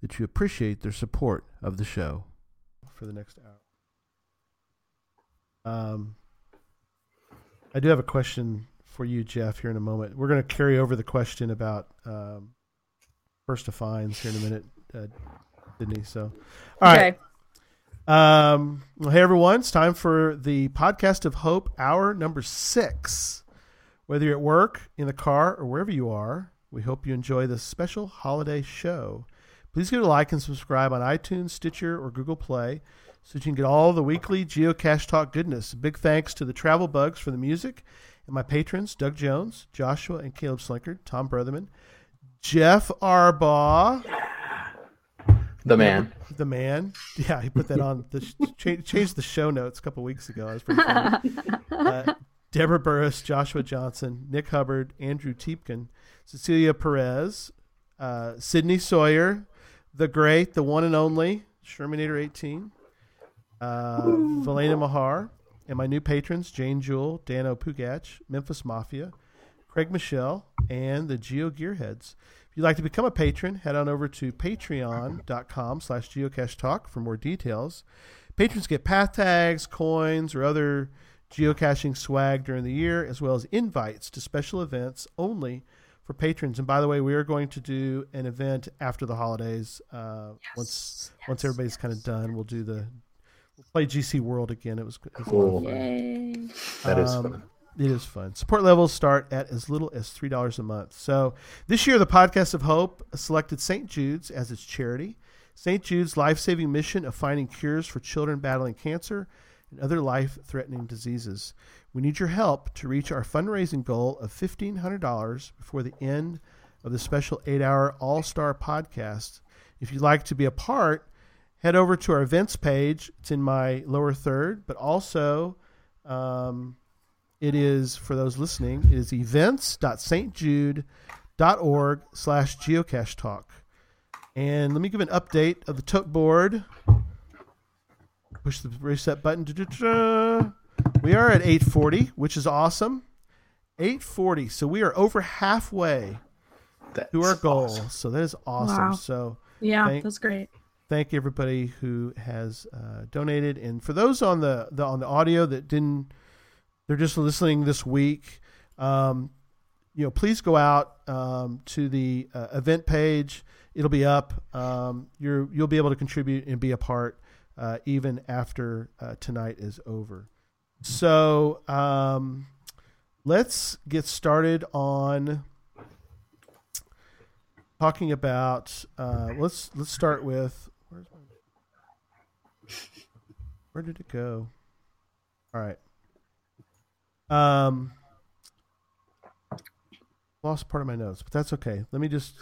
that you appreciate their support of the show. For the next hour. Um, I do have a question for you, Jeff, here in a moment. We're going to carry over the question about um, first to finds here in a minute, uh, Sydney. So, all right. okay. Um, well, hey everyone, it's time for the podcast of hope, hour number six. Whether you're at work, in the car, or wherever you are, we hope you enjoy this special holiday show. Please give it a like and subscribe on iTunes, Stitcher, or Google Play so that you can get all the weekly geocache talk goodness. Big thanks to the Travel Bugs for the music and my patrons, Doug Jones, Joshua and Caleb Slinkard, Tom Brotherman, Jeff Arbaugh, The man. the man. Yeah, he put that on the cha- changed the show notes a couple weeks ago. That was pretty funny. uh, Deborah Burris, Joshua Johnson, Nick Hubbard, Andrew Teepkin, Cecilia Perez, uh, Sydney Sawyer, the great, the one and only Shermanator 18, uh, Valena Mahar, and my new patrons Jane Jewell, Dano Pugach, Memphis Mafia, Craig Michelle, and the Geo Gearheads. If you'd like to become a patron, head on over to patreon.com slash geocache talk for more details. Patrons get path tags, coins, or other geocaching swag during the year, as well as invites to special events only for patrons. And by the way, we are going to do an event after the holidays. Uh, once once everybody's kind of done, we'll do the we'll play GC World again. It was, it was a lot of Cool. fun. Yay. That is Um, fun. It is fun. Support levels start at as little as three dollars a month. So this year, the Podcast of Hope selected St. Jude's as its charity. St. Jude's life-saving mission of finding cures for children battling cancer and other life-threatening diseases. We need your help to reach our fundraising goal of fifteen hundred dollars before the end of the special eight-hour All-Star podcast. If you'd like to be a part, head over to our events page. It's in my lower third, but also. Um, it is for those listening it is events.stjude.org slash geocache talk and let me give an update of the tote board push the reset button Da-da-da. we are at 840 which is awesome 840 so we are over halfway That's to our goal awesome. so that is awesome Wow. so Yeah, Thank- that's great. thank you everybody who has uh, donated and for those on the, the on the audio that didn't they're just listening this week um, you know please go out um, to the uh, event page it'll be up um, you're you'll be able to contribute and be a part uh, even after uh, tonight is over. So um, let's get started on talking about uh, let's let's start with where's my where did it go? All right. Um lost part of my notes but that's okay. Let me just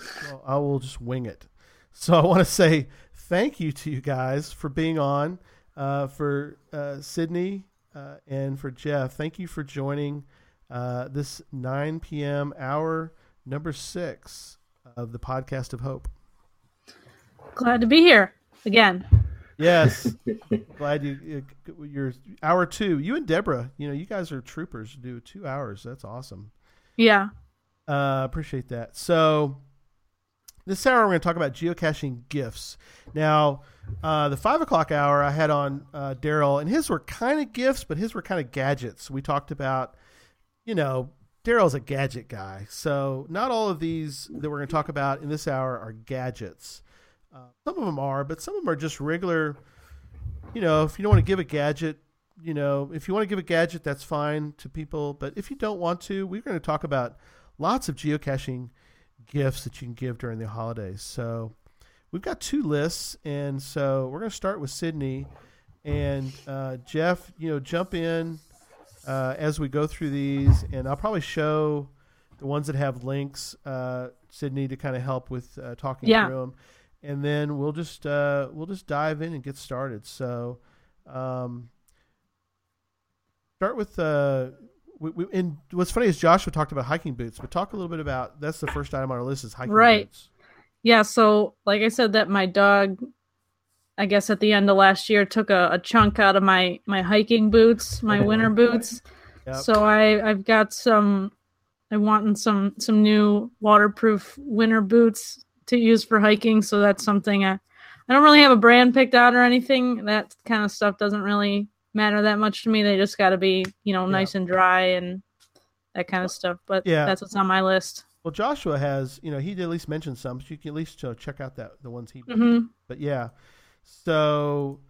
i will just wing it. So i want to say thank you to you guys for being on uh, for uh, sydney uh, and for jeff thank you for joining uh, this 9 p.m hour number six of the podcast of hope Glad to be here again. Yes. Glad you, you you're hour two. You and Deborah, you know, you guys are troopers. You Do two hours. That's awesome. Yeah. Uh, appreciate that. So this hour we're going to talk about geocaching gifts. Now, uh, the five o'clock hour I had on uh, Daryl, and his were kind of gifts, but his were kind of gadgets. We talked about, you know, Daryl's a gadget guy, so not all of these that we're going to talk about in this hour are gadgets. Uh, some of them are, but some of them are just regular. You know, if you don't want to give a gadget, you know, if you want to give a gadget, that's fine to people. But if you don't want to, we're going to talk about lots of geocaching gifts that you can give during the holidays. So we've got two lists, and so we're going to start with Sydney and uh, Jeff. You know, jump in uh, as we go through these, and I'll probably show the ones that have links, uh, Sydney, to kind of help with uh, talking Yeah. through them, and then we'll just uh, we'll just dive in and get started. So, um, start with uh, we, we, and what's funny is Joshua talked about hiking boots, but talk a little bit about that's the first item on our list is hiking Right. boots. Yeah, so like I said, that my dog, I guess at the end of last year, took a, a chunk out of my my hiking boots, my winter boots. Yep. So I I've got some. I want some some new waterproof winter boots to use for hiking. So that's something I I don't really have a brand picked out or anything. That kind of stuff doesn't really matter that much to me. They just got to be you know nice and dry and that kind of stuff. But Yeah. that's what's on my list. Well, Joshua has, you know, he did at least mention some, so you can at least uh, check out that the ones he. hmm But yeah, so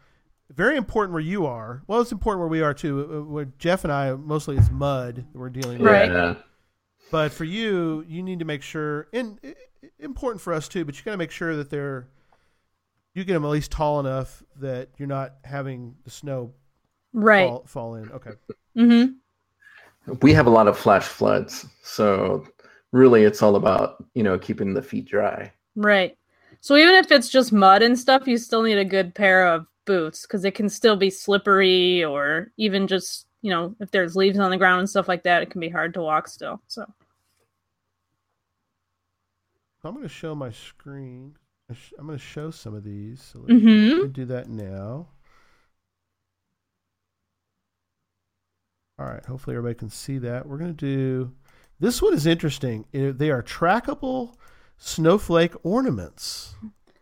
very important where you are. Well, it's important where we are too. Uh, Where Jeff and I mostly it's mud that we're dealing with. Right. Yeah. But for you, you need to make sure, and i- i- important for us too. But you got to make sure that they're you get them at least tall enough that you're not having the snow Right. fall, fall in. Okay. hmm We have a lot of flash floods, so really it's all about you know keeping the feet dry. Right. So even if it's just mud and stuff, you still need a good pair of boots because it can still be slippery or even just, you know, if there's leaves on the ground and stuff like that, it can be hard to walk still. So, So I'm going to show my screen. I sh- I'm going to show some of these. So let me hmm let me do that now. All right. Hopefully everybody can see that. We're going to do this one is interesting. They are trackable snowflake ornaments.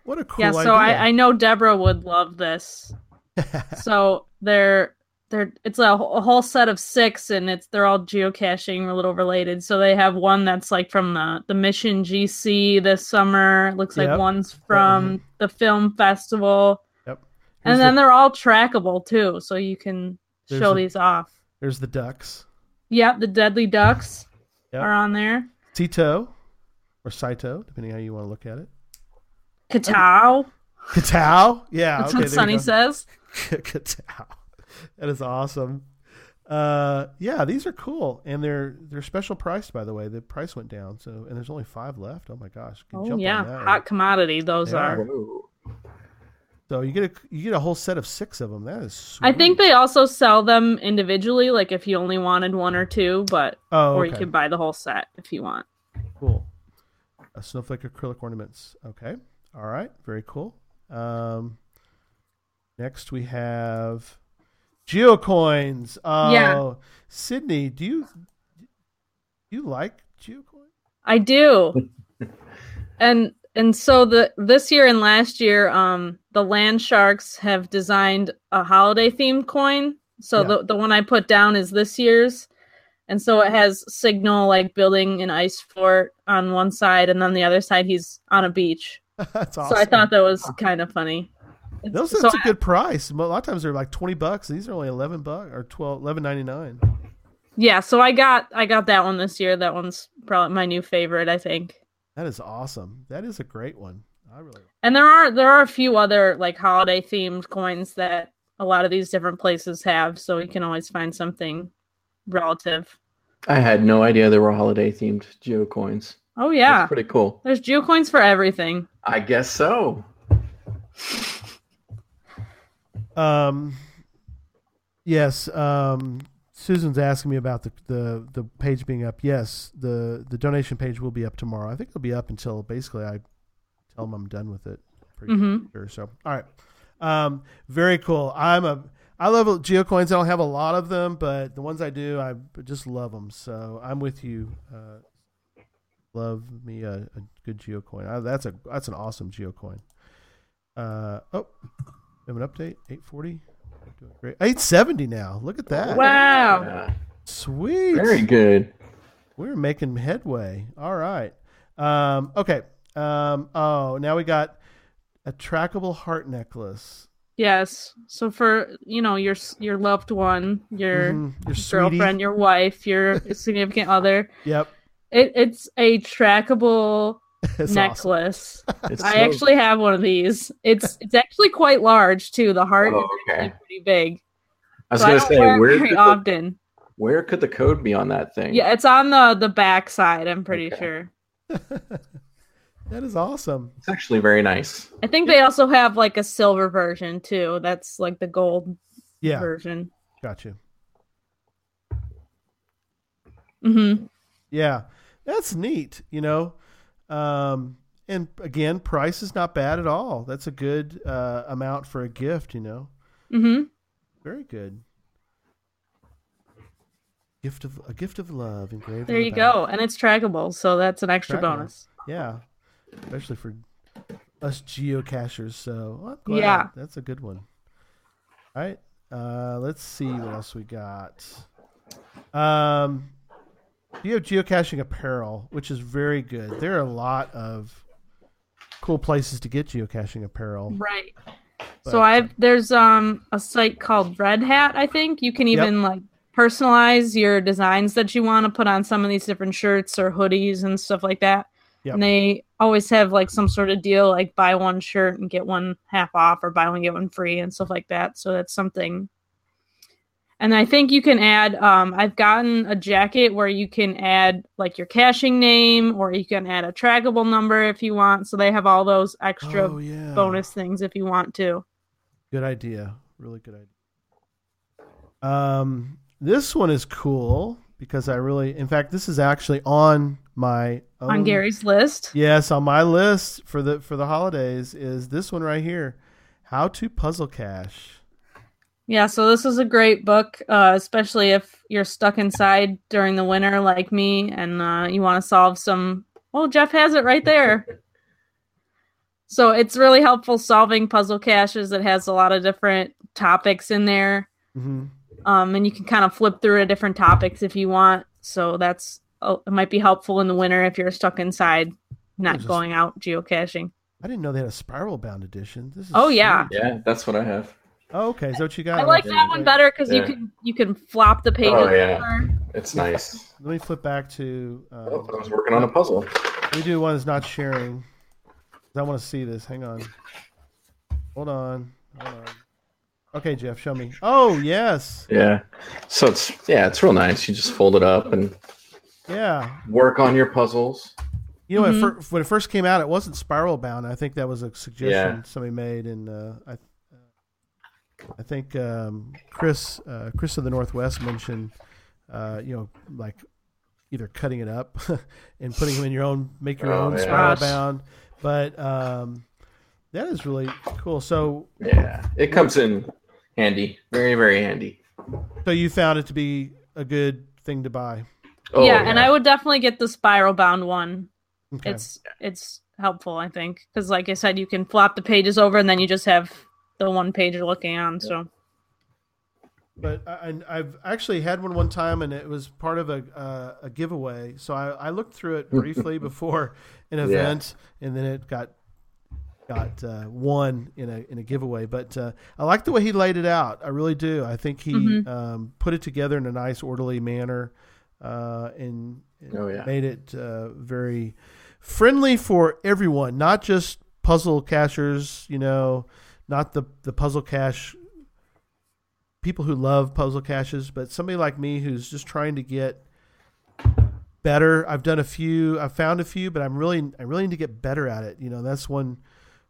What a cool yeah. So. I, I know Deborah would love this. so they're they're it's a, a whole set of six and it's they're all geocaching a little related. So they have one that's like from the the Mission GC this summer. Looks like Yep. one's uh-huh. from the film festival. Yep. and then the, they're all trackable too, so you can There's show the- these off. There's the ducks. Yep, the deadly ducks Yep. are on there. Tito or Saito, depending how you want to look at it. Katao. Katao. Yeah. That's okay, what there you Sunny says. Katao. That is awesome. Uh, yeah, these are cool, and they're they're special priced. By the way, the price went down, so and there's only five left. Oh my gosh! Oh jump yeah, on that. hot commodity those They are. Whoa. So you get a you get a whole set of six of them. That is. Sweet. I think they also sell them individually, like if you only wanted one or two, but Oh, or you could buy the whole set if you want. Cool. A snowflake acrylic ornaments. Okay. All right. Very cool. Um, next we have geocoins. Oh, Yeah. Sydney, do you do you like geocoins? I do. and and so the this year and last year, um, the Land Sharks have designed a holiday themed coin. So Yeah. the the one I put down is this year's. And so it has signal like building an ice fort on one side, and then the other side he's on a beach. That's awesome. So I thought that was kind of funny. Those So that's a good price. A lot of times they're like twenty bucks. These are only eleven bucks or twelve eleven ninety nine. Yeah, so I got I got that one this year. That one's probably my new favorite, I think. That is awesome. That is a great one. I really And there are there are a few other like holiday themed coins that a lot of these different places have, so you can always find something relative. I had no idea there were holiday themed geo coins. Oh yeah. That's pretty cool. There's geocoins for everything. I guess so. Um, yes. Um, Susan's asking me about the, the the page being up. Yes, the the donation page will be up tomorrow. I think it'll be up until basically I tell them I'm done with it. Pretty Mhm. sure. So, all right. Um, very cool. I'm a I love geocoins. I don't have a lot of them, but the ones I do, I just love them. So I'm with you. Uh, love me a, a good geocoin. I, that's a that's an awesome geocoin. Uh, oh, we have an update. Eight forty. Doing great. Eight seventy now. Look at that. Wow. Yeah. Sweet. Very good. We're making headway. All right. Um, okay. Um, oh, now we got a trackable heart necklace. Yes. So for you know your your loved one, your Mhm. Your sweetie. girlfriend, your wife, your significant other, Yep. it, it's a trackable It's awesome. necklace. It's I so- actually have one of these. It's it's actually quite large too. The heart Oh, is okay. actually pretty big. I was So I gonna don't say wear it where very did, the, often. Where could the code be on that thing? Yeah, it's on the the back side. I'm pretty Okay. sure. That is awesome. It's actually very nice. I think they also have like a silver version too. That's like the gold Yeah, version. got you. hmm Yeah, that's neat. You know, um, and again, price is not bad at all. That's a good uh, amount for a gift. You know, Mm-hmm. very good. Gift of a gift of love engraved. There on the you go, and it's trackable, so that's an extra Trackable. bonus. Yeah, especially for us geocachers. So I'm. Yeah. that's a good one. All right, uh, let's see what else we got. Um, you have geocaching apparel, which is very good. There are a lot of cool places to get geocaching apparel. Right. But- So I've there's um a site called Red Hat. I think you can even like personalize your designs that you want to put on some of these different shirts or hoodies and stuff like that. Yep. And they always have like some sort of deal, like buy one shirt and get one half off, or buy one get one free, and stuff like that. So that's something. And I think you can add. Um, I've gotten a jacket where you can add like your caching name, or you can add a trackable number if you want. So they have all those extra Oh yeah, bonus things if you want to. Good idea. Really good idea. Um, this one is cool because I really, in fact, this is actually on my own, On Gary's list. Yes, on my list for the for the holidays is this one right here, How to Puzzle Cache. Yeah, so this is a great book, uh, especially if you're stuck inside during the winter like me and uh, you want to solve some. Oh, Jeff has it right there. So it's really helpful solving puzzle caches. It has a lot of different topics in there, hmm um, and you can kind of flip through to different topics if you want. So that's uh, it might be helpful in the winter if you're stuck inside, not Just- going out geocaching. I didn't know they had a spiral bound edition. This is Oh, yeah. Yeah, that's what I have. Oh, okay. Is that what you got? I like that one better because you can you can flop the pages. Oh, yeah. over. It's nice. Let me flip back to. Um, Oh, I was working on a puzzle. We do one that's not sharing. I want to see this. Hang on. Hold on. Hold on. Okay, Jeff, show me. Oh, yes. Yeah. So it's yeah, it's real nice. You just fold it up and Yeah. work on your puzzles. You know, Mhm. when, it when it first came out, it wasn't spiral bound. I think that was a suggestion Yeah. somebody made, and uh, I, I think um, Chris, uh, Chris of the Northwest mentioned, uh, you know, like either cutting it up and putting them in your own, make your Oh, own yeah. spiral Gosh. bound. But um, that is really cool. So, Yeah. It comes in handy. Very, very handy. so you found it to be a good thing to buy. Oh, yeah, and I would definitely get the spiral bound one. Okay. It's it's helpful, I think, because like I said, you can flop the pages over, and then you just have the one page you're looking on. So But I, I've actually had one one time, and it was part of a uh, a giveaway. So I, I looked through it briefly before an event, and then it got got uh, won in a in a giveaway. But uh, I like the way he laid it out. I really do. I think he Mhm. um, put it together in a nice, orderly manner, uh, and, and Oh, yeah. made it uh, very friendly for everyone, not just puzzle cachers, You know, not the the puzzle cache people who love puzzle caches, but somebody like me who's just trying to get better. I've done a few, I've found a few, but I'm really, I really need to get better at it. You know, that's one,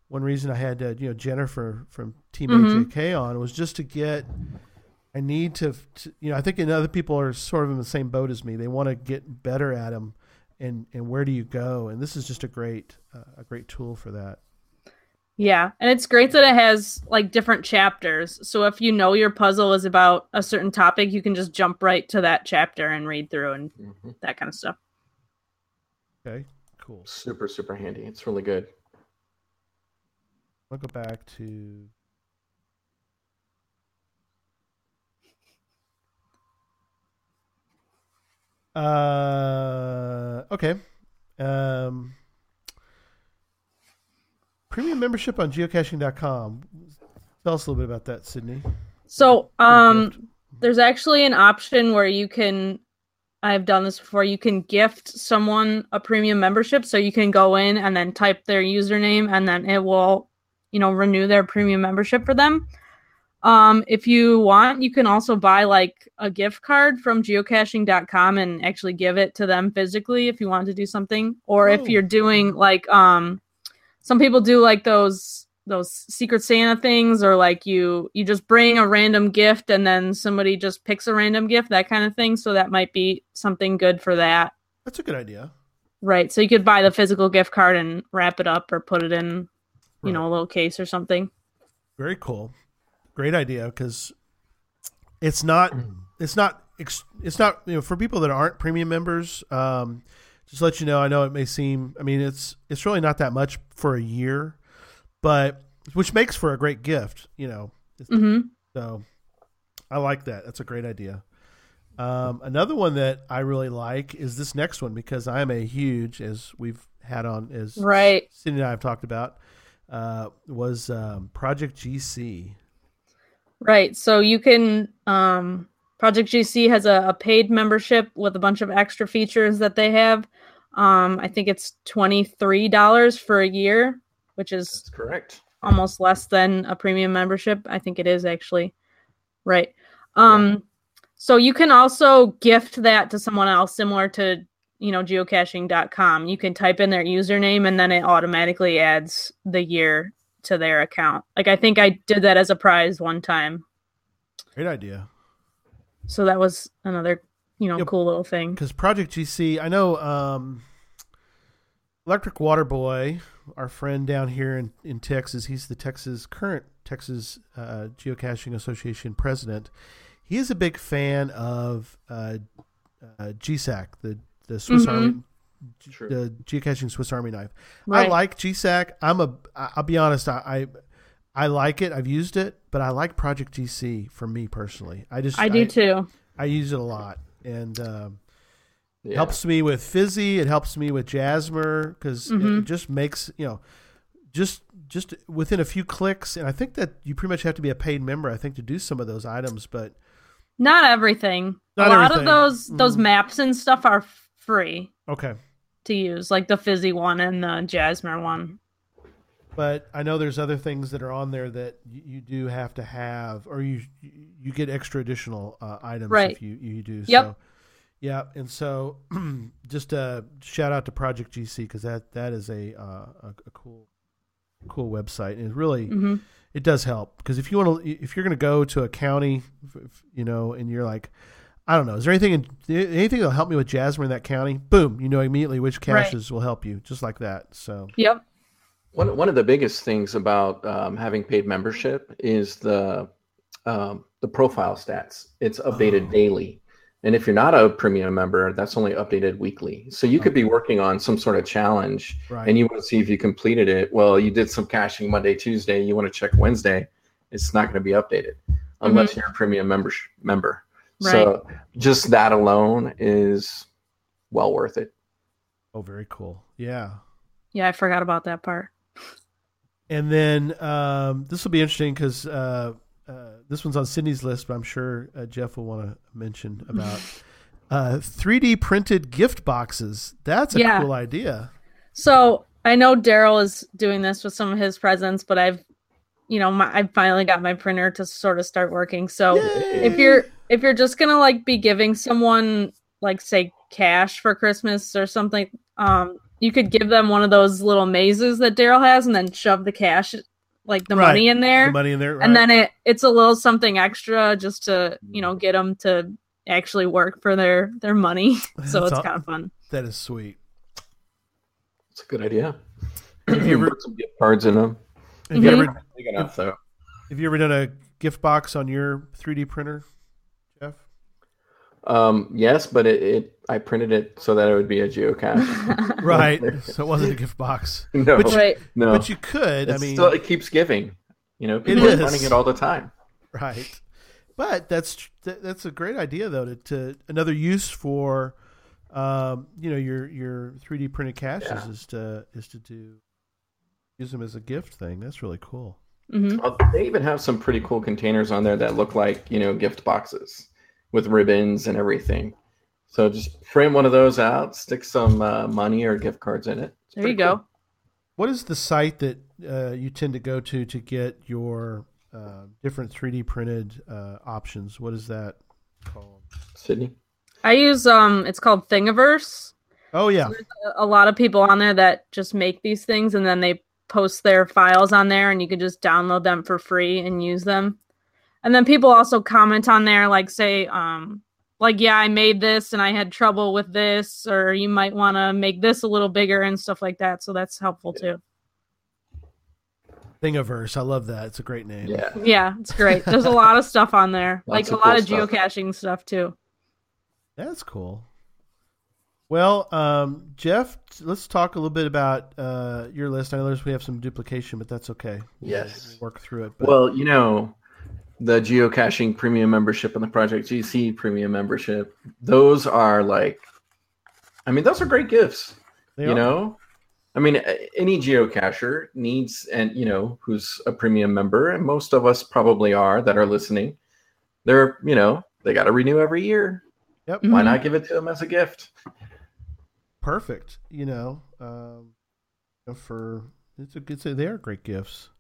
one reason I had, to, you know, Jennifer from Team Mhm. AJK on was just to get. I need to, to, you know, I think other people are sort of in the same boat as me. They want to get better at them, and and where do you go? And this is just a great, uh, a great tool for that. Yeah, and it's great that it has like different chapters. So if you know your puzzle is about a certain topic, you can just jump right to that chapter and read through and Mhm. that kind of stuff. Okay, cool. Super, super handy. It's really good. I'll go back to. Uh, okay. Um, premium membership on geocaching.com. Tell us a little bit about that, Sydney. So um, there's actually an option where you can I've done this before. You can gift someone a premium membership so you can go in and then type their username and then it will, you know, renew their premium membership for them. Um, if you want, you can also buy like a gift card from geocaching.com and actually give it to them physically if you want to do something. Or Oh. if you're doing like um some people do like those those secret Santa things or like you you just bring a random gift and then somebody just picks a random gift, that kind of thing. So that might be something good for that. That's a good idea. Right. So you could buy the physical gift card and wrap it up or put it in, you Right. know, a little case or something. Very cool. Great idea because it's not it's not it's not you know for people that aren't premium members. Um, just let you know, I know it may seem. I mean, it's it's really not that much for a year, but which makes for a great gift. You know, hmm so I like that. That's a great idea. Um, another one that I really like is this next one because I am a huge, as we've had on, as Right. Cindy and I have talked about, uh, was um, Project GC. Right. So you can um Project GC has a, a paid membership with a bunch of extra features that they have. Um I think it's $23 for a year, which is That's correct. almost less than a premium membership. I think it is actually. Right. Um so you can also gift that to someone else similar to, you know, geocaching.com. You can type in their username and then it automatically adds the year to their account. Like I think I did that as a prize one time. Great idea. So that was another, you know, Yep. cool little thing. Because Project GC, I know um, Electric Water Boy, our friend down here in, in Texas, he's the Texas current Texas uh, Geocaching Association president. He is a big fan of uh, uh, GSAK, the the Swiss Mhm. Army, True. the geocaching Swiss Army knife. Right. I like GSAK. I'm a. I'll be honest. I, I I like it. I've used it, but I like Project GC for me personally. I just I do too. I use it a lot, and um, it helps me with Fizzy. It helps me with Jasmer because it Mhm. just makes you know, just just within a few clicks. And I think that you pretty much have to be a paid member. I think to do some of those items, but Not everything. Not a lot everything. of those those Mhm. maps and stuff are free okay. to use, like the fizzy one and the Jasmer one. But I know there's other things that are on there that you, you do have to have, or you you get extra additional uh, items Right. if you you do. Yep. So, yeah, and so just a shout out to Project GC because that that is a, uh, a a cool cool website and it really hmm it does help because if you want to if you're going to go to a county you know and you're like I don't know is there anything anything that'll help me with Jasmine in that county boom you know immediately which Right. caches will help you just like that so Yep. One one of the biggest things about um, having paid membership is the um, the profile stats. It's updated Oh. daily, and if you're not a premium member, that's only updated weekly. So you could be working on some sort of challenge, right and you want to see if you completed it. Well, you did some caching Monday, Tuesday. You want to check Wednesday. It's not going to be updated unless you're a premium member member. So just that alone is well worth it. oh very cool yeah Yeah, I forgot about that part. And then um, this will be interesting because uh, uh, this one's on Sydney's list, but I'm sure uh, Jeff will want to mention about uh, 3D printed gift boxes. That's a Yeah. cool idea. So I know Daryl is doing this with some of his presents, but I've, you know, my, I finally got my printer to sort of start working. So if you're if you're just gonna like be giving someone like say cash for Christmas or something, um, you could give them one of those little mazes that Daryl has, and then shove the cash, like the Right. money in there, the money in there, right? and then it it's a little something extra just to you know get them to actually work for their their money. so That's it's all- kind of fun. that is sweet. It's a good idea. Have you ever, Put some gift cards in them. have you Mhm. ever Big enough though. have you ever done a gift box on your 3D printer, Jeff? Um, yes, but it, it I printed it so that it would be a geocache. Right. so it wasn't a gift box, no, But you- right. no. but you could. I mean, still, it keeps giving. You know, people is. are finding it all the time. Right. But that's that, that's a great idea though to, to another use for um, you know your your 3D printed caches Yeah. is to is to do use them as a gift thing. That's really cool. hmm Uh, They even have some pretty cool containers on there that look like you know gift boxes with ribbons and everything. So just frame one of those out, stick some uh, money or gift cards in it. It's There you go. cool. What is the site that uh, you tend to go to to get your uh, different 3D printed uh, options. What is that called? Sydney. I use um, it's called Thingiverse. Oh yeah, A lot of people on there that just make these things and then they post their files on there, and you can just download them for free and use them. And then people also comment on there, like say, um, like yeah, I made this and I had trouble with this, or you might want to make this a little bigger and stuff like that. So that's helpful too. Thingiverse. I love that. It's a great name. Yeah. Yeah, it's great. There's a lot of stuff on there, like a lot cool of geocaching stuff too. That's cool. Well, um, Jeff, let's talk a little bit about uh, your list. I know we have some duplication, but that's okay. We'll- Yes. we'll work through it. But Well, you know, the geocaching premium membership and the Project GC premium membership, those are like, I mean, those are great gifts. they you are- know, I mean, any geocacher needs, and you know, who's a premium member, and most of us probably are that are listening. They're, you know, they got to renew every year. Yep. Why not give it to them as a gift? perfect. You know, um, for it's a good. Say they are great gifts.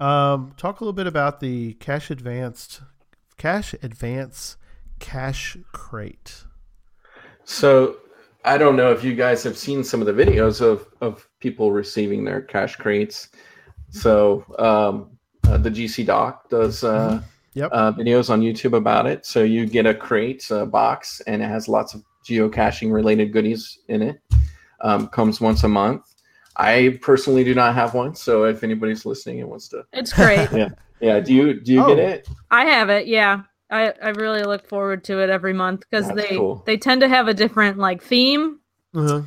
Um, talk a little bit about the Cache Advanced, Cache Advance, Cache Crate. So I don't know if you guys have seen some of the videos of of people receiving their Cache Crates. So um, uh, the GC Doc does uh, Yep. uh, videos on YouTube about it. So you get a crate, a box, and it has lots of geocaching related goodies in it. Um, comes once a month. I personally do not have one, so if anybody's listening and wants to, It's great. yeah, yeah. do you do you Oh. get it? I have it. Yeah, I I really look forward to it every month because they cool. they tend to have a different like theme. Uh-huh.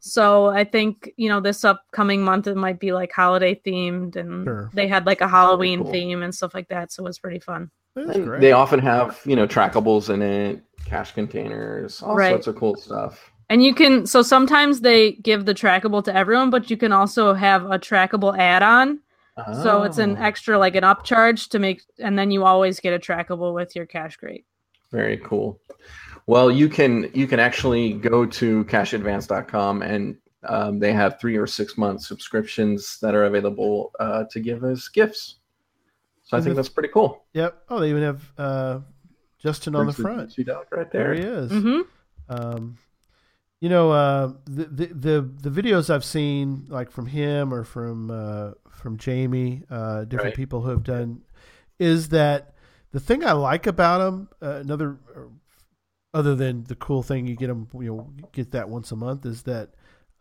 So I think you know this upcoming month it might be like holiday themed, and Sure. they had like a Halloween cool. theme and stuff like that. So it was pretty fun. That's And great. they often have you know trackables in it, cache containers, all Right. sorts of cool stuff. And you can so sometimes they give the trackable to everyone, but you can also have a trackable add-on. Oh. So it's an Oh, extra like an upcharge to make, and then you always get a trackable with your Cache Crate. very cool. Well, you can you can actually go to cacheadvance.com and um, they have three or six month subscriptions that are available uh, to give as gifts. So I think the- that's pretty cool. Yep. Oh, they even have uh, Justin on the front. GC Doc right There there. he is. hmm Um, you know, uh, the, the the the videos I've seen, like from him or from uh, from Jamie, uh, different Right. people who have done, is that the thing I like about them. Uh, another, uh, other than the cool thing you get them, you know, get that once a month, is that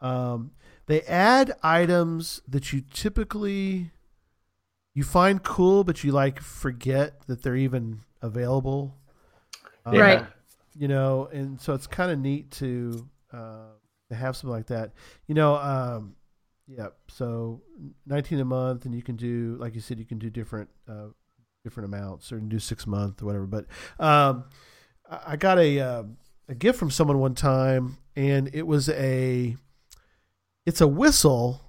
um, they add items that you typically you find cool, but you like forget that they're even available. Um, Right. you know, and so it's kind of neat to uh, to have something like that. You know, um, yeah. So nineteen a month, and you can do, like you said, you can do different uh, different amounts, or do six month or whatever. But um, I got a uh, a gift from someone one time, and it was a it's a whistle,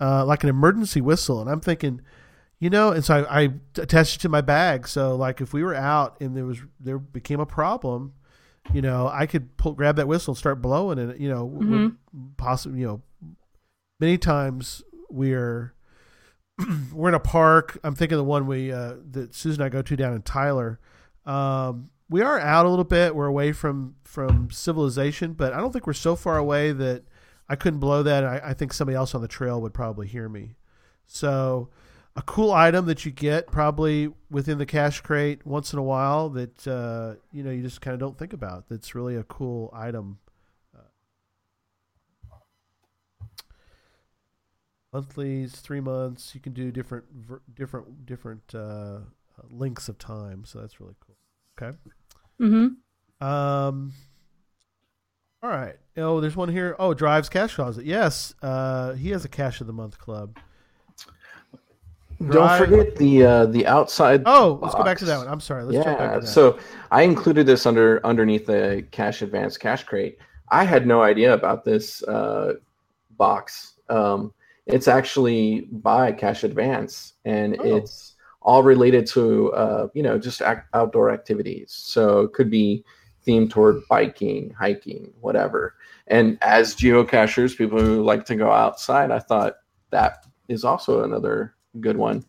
uh, like an emergency whistle, and I'm thinking. You know, and so I, I attached it to my bag. So, like, if we were out and there was there became a problem, you know, I could pull, grab that whistle and start blowing and You know, Mhm. possibly, you know, many times we're we're in a park. I'm thinking the one we uh, that Susan and I go to down in Tyler. Um, we are out a little bit. We're away from from civilization, but I don't think we're so far away that I couldn't blow that. I, I think somebody else on the trail would probably hear me. So, a cool item that you get probably within the Cache Crate once in a while that uh, you know you just kind of don't think about. That's really a cool item. Monthlies, three months. You can do different, ver- different, different uh, lengths of time. So that's really cool. Okay. hmm Um. All right. Oh, there's one here. Oh, drives Cache Closet. Yes. Uh, he has a cache of the month club. Don't forget the uh, the outside. Oh, let's go back to that one. I'm sorry. Let's jump back yeah. to that. So I included this under underneath the Cache Advance Cache Crate. I had no idea about this uh, box. Um, it's actually by Cash Advance, and Oh. it's all related to uh, you know just ac outdoor activities. So it could be themed toward biking, hiking, whatever. And as geocachers, people who like to go outside, I thought that is also another good one.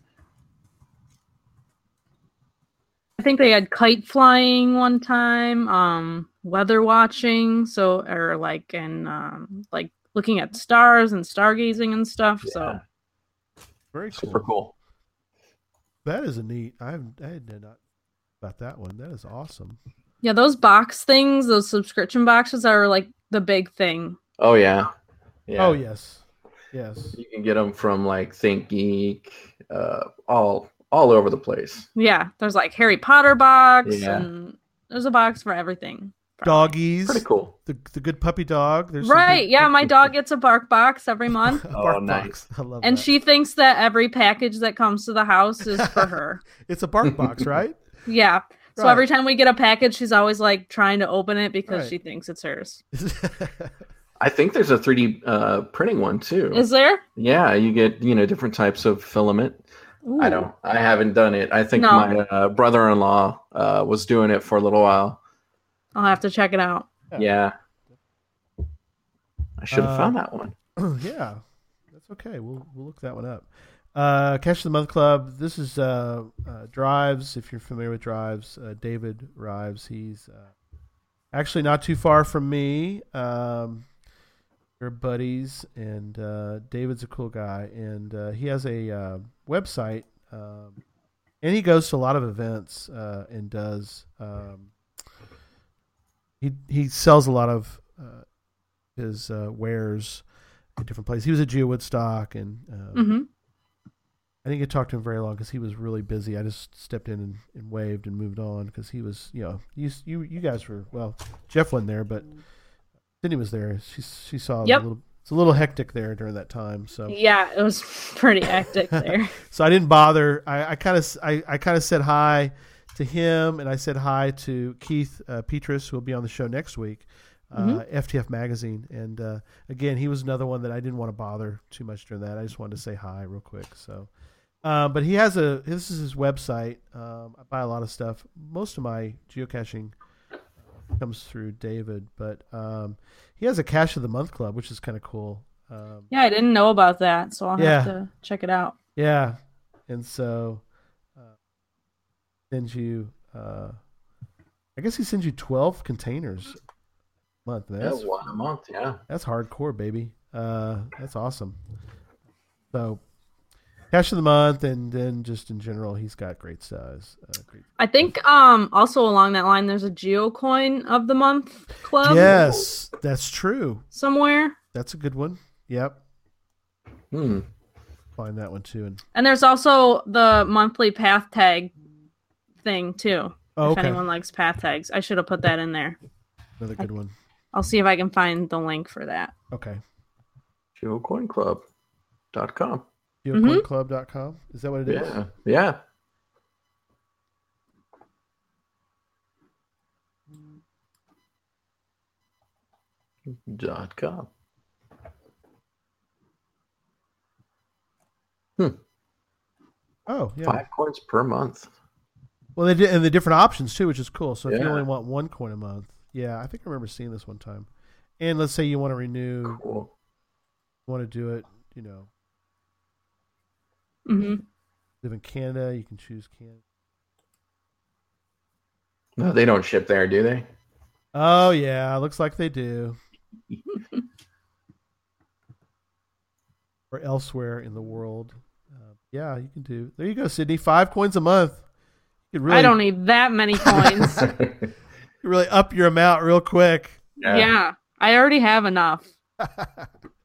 I think they had kite flying one time, um, weather watching, so or like and um, like looking at stars and stargazing and stuff. So Very cool. Super cool. That is a neat. I haven't. I had not about that one. That is awesome. yeah, those box things, those subscription boxes are like the big thing. Oh yeah. Yeah. Oh yes, yes. You can get them from like Think Geek, uh, all all over the place. Yeah, there's like Harry Potter box Yeah. and there's a box for everything. Doggies. Pretty cool. The the good puppy dog. There's Right. good- Yeah, my dog gets a bark box every month. a Oh, bark nice. box. I love And that. she thinks that every package that comes to the house is for her. It's a bark box, right? Yeah. So Right. every time we get a package, she's always like trying to open it because Right. she thinks it's hers. I think there's a 3D uh, printing one too. Is there? yeah, you get you know different types of filament. I don't. I haven't done it. I think No. my uh, brother-in-law uh, was doing it for a little while. I'll have to check it out. Yeah. Yeah. I should have Uh, found that one. yeah, that's okay. We'll we'll look that one up. Uh, Cache the Month Club. This is uh, uh, Drives. If you're familiar with Drives, uh, David Rives. He's uh, actually not too far from me. Um, we're buddies, and uh, David's a cool guy, and uh, he has a uh, website, um, and he goes to a lot of events uh, and does. Um, he he sells a lot of uh, his uh, wares at different places. He was at Geo Woodstock, and um, hmm I didn't get to talk to him very long because he was really busy. I just stepped in and, and waved and moved on because he was, you know, you you you guys were well, Jeff wasn't there, but Sydney was there. She she saw Yep. a little. It's a little hectic there during that time, so Yeah, it was pretty hectic there. so I didn't bother. I, I kind of I, I kind of said hi to him, and I said hi to Keith uh, Petrus, who will be on the show next week, uh, Mhm. FTF Magazine. And uh, again, he was another one that I didn't want to bother too much during that. I just wanted to say hi real quick. So, uh, but he has a this is his website. Um, I buy a lot of stuff. Most of my geocaching comes through David, but um, he has a Cache of the Month Club, which is kind of cool. Um, Yeah, I didn't know about that, so I'll Yeah. have to check it out. Yeah, and so uh, sends you. Uh, I guess he sends you twelve containers a month. Man, Yeah, That's one a month. Yeah. that's hardcore, baby. Uh, that's awesome. So, cache of the month, and then just in general, he's got great size. Uh, great. I think um also along that line there's a geocoin of the month club yes, that's true. somewhere. That's a good one. Yep, Hmm. find that one too. And And there's also the monthly path tag thing too. oh, If okay, anyone likes path tags. I should have put that in there. another good one. I'll see if I can find the link for that. Okay, GeoCoinClub.com. geocoinclub.com. Is that what it is? Yeah. Yeah. Dot com. Hmm. Oh, yeah. Five coins per month. Well, they did, and the different options too, which is cool. So if you only want one coin a month, yeah, I think I remember seeing this one time. And let's say you want to renew, Cool. you want to do it, you know, hmm live in Canada, you can choose Canada. No, they don't ship there, do they? Oh yeah, looks like they do. or elsewhere in the world. Uh, yeah, you can do. There you go, Sydney. Five coins a month. You really, I don't need that many coins. you really up your amount real quick. yeah. I already have enough.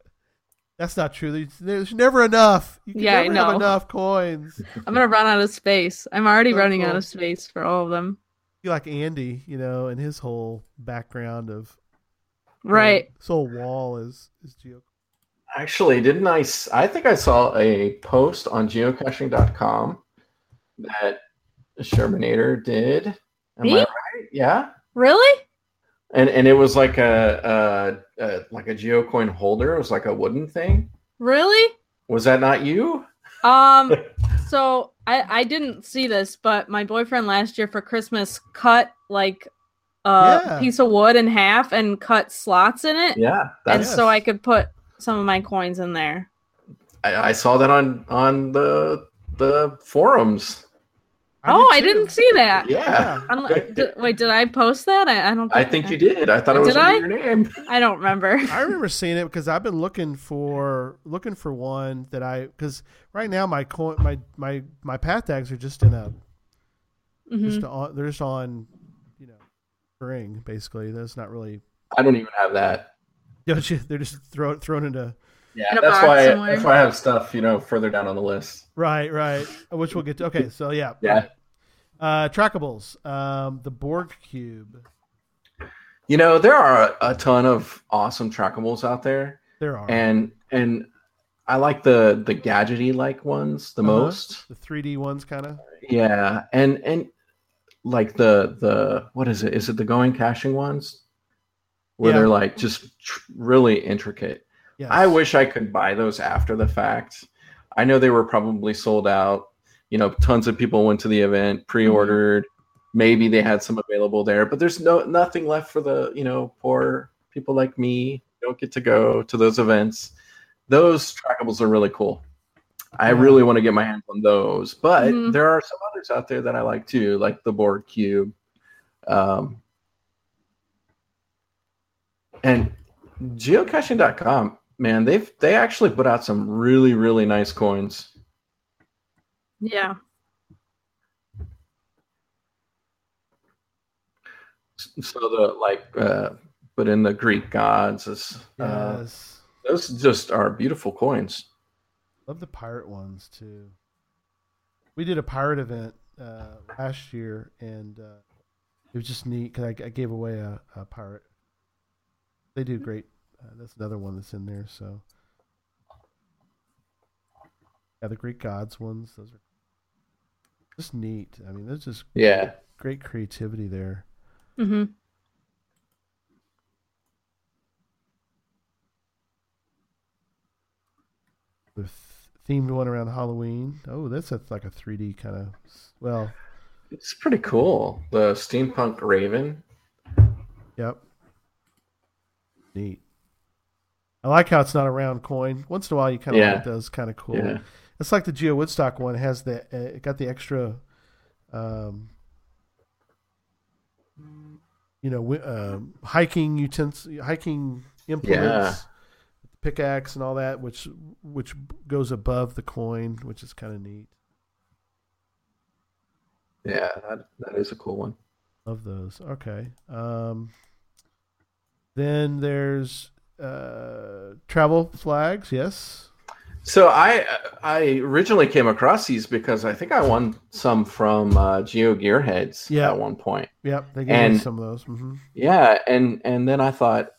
That's not true. There's, there's never enough. You can Yeah, I never have enough coins. I'm gonna run out of space. I'm already So running out of space for all of them. You like Andy, you know, and his whole background of um, Right. His whole wall is is geo. Actually, didn't I? I think I saw a post on geocaching.com that Shermanator did. Am Me? I right? Yeah. Really? And and it was like a, a, a like a geocoin holder. It was like a wooden thing. Really? Was that not you? Um so I I didn't see this, but my boyfriend last year for Christmas cut like a Yeah. piece of wood in half and cut slots in it. Yeah. and That's, so I could put some of my coins in there. I, I saw that on on the the forums. Oh, did I didn't see that. Yeah. I don't, d- wait, did I post that? I, I don't. I think you did. I thought it was I? under your name. I don't remember. I remember seeing it because I've been looking for looking for one that I because right now my coin my my my path tags are just in a Mhm. just on they're just on you know string basically. That's not really I don't even have that. don't you, they're just thrown thrown into Yeah, In a that's box why. somewhere. That's why I have stuff, you know, further down on the list. right right which we'll get to. Okay, so yeah Yeah. Uh, trackables, um, the Borg cube. You know, there are a ton of awesome trackables out there, There are and and I like the the gadgety like ones the Uh-huh. most. the 3D ones, kind of. Yeah, and and like the the what is it? Is it the going caching ones? Where Yeah. they're like just tr- really intricate. Yes. I wish I could buy those after the fact. I know they were probably sold out. You know, tons of people went to the event, pre-ordered. Maybe they had some available there, but there's no nothing left for the you know poor people like me. Don't get to go to those events. Those trackables are really cool. I really want to get my hands on those, but Mhm. there are some others out there that I like too, like the Borg cube. Um, and geocaching.com, man, they've they actually put out some really really nice coins. Yeah. So the like, uh, put in the Greek gods is uh, Yes. those just are beautiful coins. Love the pirate ones too. We did a pirate event uh, last year, and uh, it was just neat because I, I gave away a, a pirate. They do great. Uh, that's another one that's in there. So, yeah, the Greek gods ones. Those are just neat. I mean, there's just Yeah, great creativity there. Mm-hmm. The th- themed one around Halloween. Oh, that's a, like a 3D kind of. Well, it's pretty cool. The steampunk raven. Yep. Neat. I like how it's not a round coin. Once in a while, you kind of Yeah. like those kind of cool. Yeah, It's like the Geo Woodstock one has the uh, it got the extra, um, you know, um hiking utens hiking implements, pickaxe and all that, which which goes above the coin, which is kind of neat. yeah, that, that is a cool one. Love those. Okay. Um, then there's uh, travel flags. Yes. So I I originally came across these because I think I won some from uh, Geo Gearheads Yeah. at one point. Yep. They gave me some of those. Mm-hmm. Yeah, and and then I thought,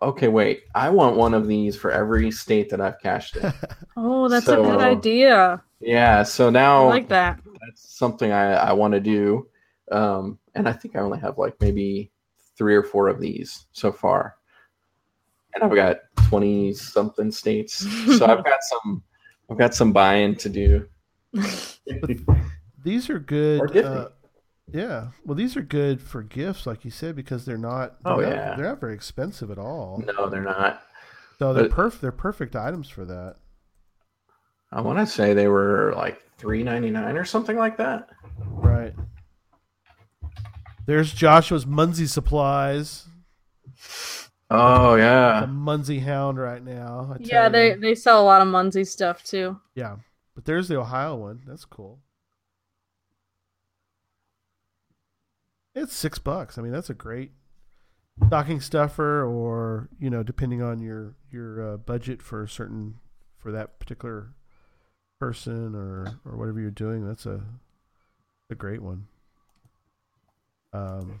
okay, wait, I want one of these for every state that I've cached in. Oh, that's So, a good uh, idea. yeah, so I now like that. that's something I I want to do, um, and I think I only have like maybe three or four of these so far, and I've got twenty something states, so I've got some I've got some buying to do. These are good. Uh, yeah. Well, these are good for gifts, like you said, because they're not. They're Oh, not, yeah. They're not very expensive at all. no, they're not. So they're But- perfect. They're perfect items for that. I want to say they were like three ninety nine or something like that. Right. There's Joshua's Munzee supplies. Oh The yeah, Munzee Hound right now. I tell Yeah, you. they they sell a lot of Munzee stuff too. Yeah, but there's the Ohio one. That's cool. It's six bucks. I mean, that's a great stocking stuffer, or you know, depending on your your uh, budget for a certain for that particular person or or whatever you're doing. That's a a great one. Um,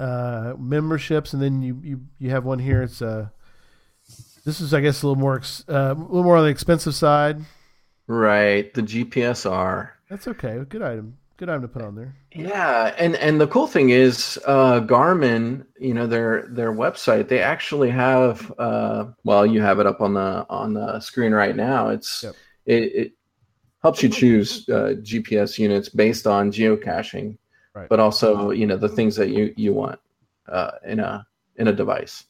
uh, memberships, and then you you you have one here. It's uh this is, I guess, a little more ex- uh, a little more on the expensive side. right. The GPSR. That's okay. Good item. Good item to put on there. Yeah, and and the cool thing is, uh, Garmin, you know, their their website, they actually have. Uh, well, you have it up on the on the screen right now. It's Yep. it, it helps you choose uh, GPS units based on geocaching, Right. but also you know the things that you you want uh, in a in a device.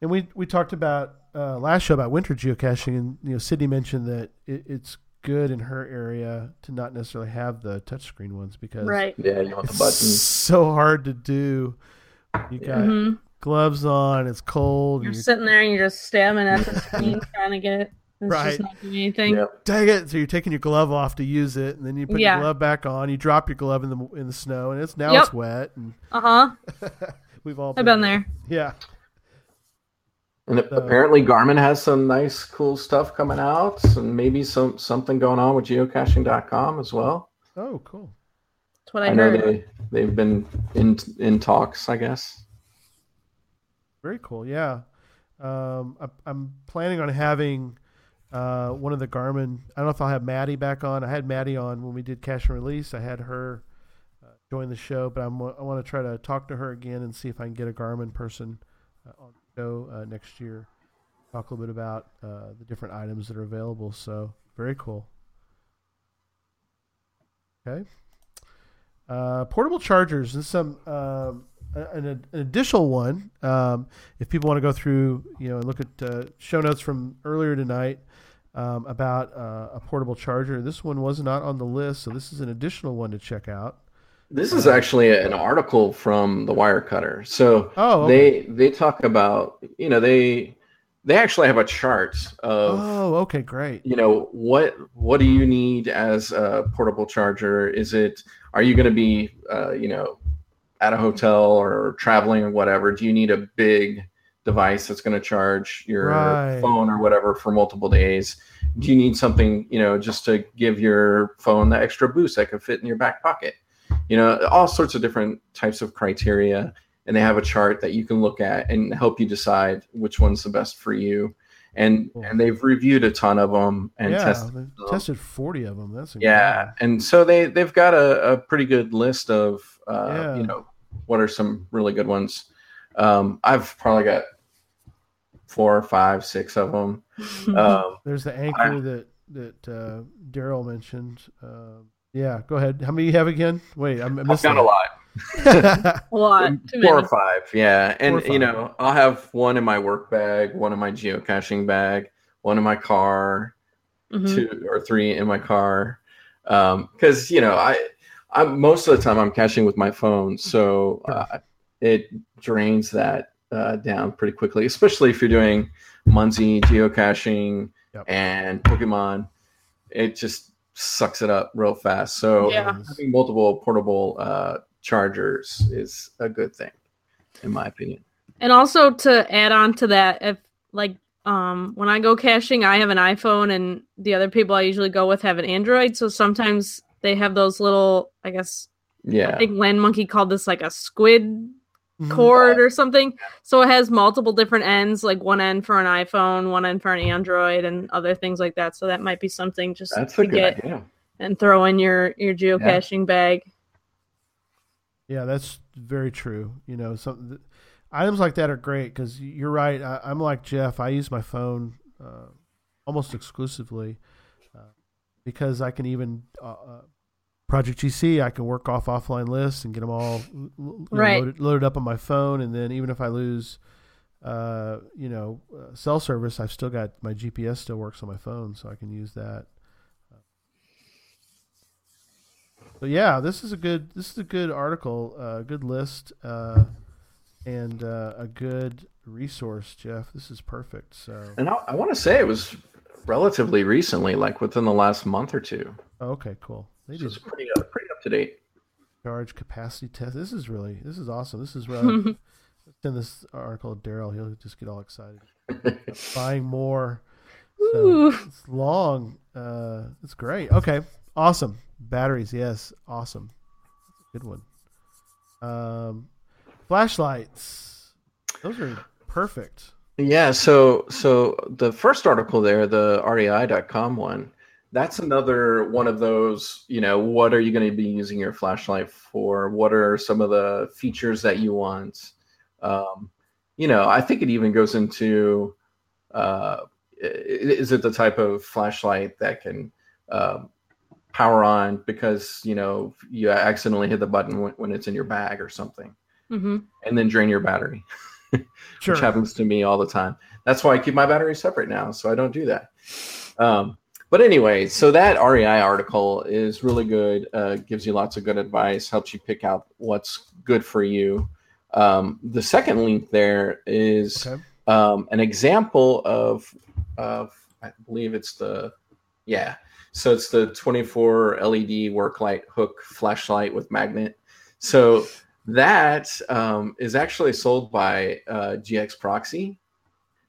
And we we talked about uh, last show about winter geocaching, and you know, Sydney mentioned that it, it's good in her area to not necessarily have the touchscreen ones because Right. Yeah, you want the it's buttons. so hard to do. You got hmm gloves on, it's cold. You're you're, sitting there and you're just stabbing at the screen trying to get it. It's Right. just not doing anything. Yep. dang it! So you're taking your glove off to use it, and then you put Yeah. your glove back on. You drop your glove in the in the snow, and it's now Yep. it's wet. And Uh huh. we've all I've been there. Yeah, And apparently, Garmin has some nice, cool stuff coming out, and maybe some something going on with geocaching.com as well. Oh, cool. That's what I, I, know they they've been in in talks, I guess. Very cool. Yeah. Um, I, I'm planning on having uh, one of the Garmin. I don't know if I'll have Maddie back on. I had Maddie on when we did cash and release. I had her uh, join the show, but I'm, I want to try to talk to her again and see if I can get a Garmin person uh, on the show uh, next year. Talk a little bit about uh, the different items that are available. So very cool. Okay. Uh, portable chargers. and some um, an, an additional one. Um, if people want to go through, you know, and look at show notes from earlier tonight um, about uh, a portable charger. This one was not on the list, so this is an additional one to check out. This is actually an article from the Wirecutter. So Oh, okay. they they talk about you know they they actually have a chart of oh, okay, great. you know what what do you need as a portable charger is it are you going to be uh, you know at a hotel or traveling or whatever do you need a big device that's going to charge your Right. phone or whatever for multiple days do you need something you know just to give your phone the extra boost that could fit in your back pocket you know all sorts of different types of criteria and they have a chart that you can look at and help you decide which one's the best for you and Cool. and they've reviewed a ton of them and yeah, tested them. tested forty of them. That's yeah and so they they've got a, a pretty good list of uh, Yeah. you know what are some really good ones um, i've probably got four five six of them um, There's the Anker that that uh, Daryl mentioned. Uh, yeah, go ahead. How many you have again? Wait, I i've missed got a lot lot. a lot. Too four many. or five yeah and Four or you know i'll have one in my work bag one in my geocaching bag one in my car Mhm. two or three in my car because you know I I'm most of the time I'm caching with my phone, so uh, it drains that uh, down pretty quickly, especially if you're doing Munzee geocaching Yep. and Pokemon. It just sucks it up real fast. So Yeah. having multiple portable uh, chargers is a good thing, in my opinion. And also to add on to that, if like um when I go caching, I have an iPhone and the other people I usually go with have an Android. So sometimes they have those little I guess yeah. I think Land Monkey called this like a squid. Cord or something. So it has multiple different ends, like one end for an iPhone, one end for an Android, and other things like that. So that might be something just that's to a get idea. and throw in your your geocaching bag. Yeah, that's very true. You know, some th- items like that are great because you're right. I, I'm like Jeff. I use my phone uh, almost exclusively uh, because I can even uh, uh, Project GC. I can work off offline lists and get them all l- l- you know, loaded, loaded up on my phone, and then even if I lose, uh, you know, uh, cell service, I've still got my GPS still works on my phone, so I can use that. But yeah, this is a good this is a good article, uh, good list, uh, and uh, a good resource, Jeff. This is perfect. So And I, I want to say it was relatively recently, like within the last month or two. oh, okay, cool. They So did it's pretty up, pretty up to date. charge capacity test. This is really this is awesome. This is really send this article to Daryl. He'll just get all excited. Buying more. So Ooh. it's long. Uh, it's great. Okay, awesome. Batteries, yes, awesome. Good one. Um, flashlights. Those are perfect. Yeah, so so the first article there, the REI.com one, that's another one of those, you know, what are you going to be using your flashlight for? What are some of the features that you want? Um, you know, I think it even goes into uh, is it the type of flashlight that can um, power on because, you know, you accidentally hit the button when, when it's in your bag or something hmm and then drain your battery Sure. which happens to me all the time. That's why I keep my battery separate now, so I don't do that. Um, but anyway, so that REI article is really good. Uh, gives you lots of good advice, helps you pick out what's good for you. Um, the second link there is Okay. um, an example of of I believe it's the yeah. So it's the 24 LED work light hook flashlight with magnet. So that um, is actually sold by uh, GX Proxy,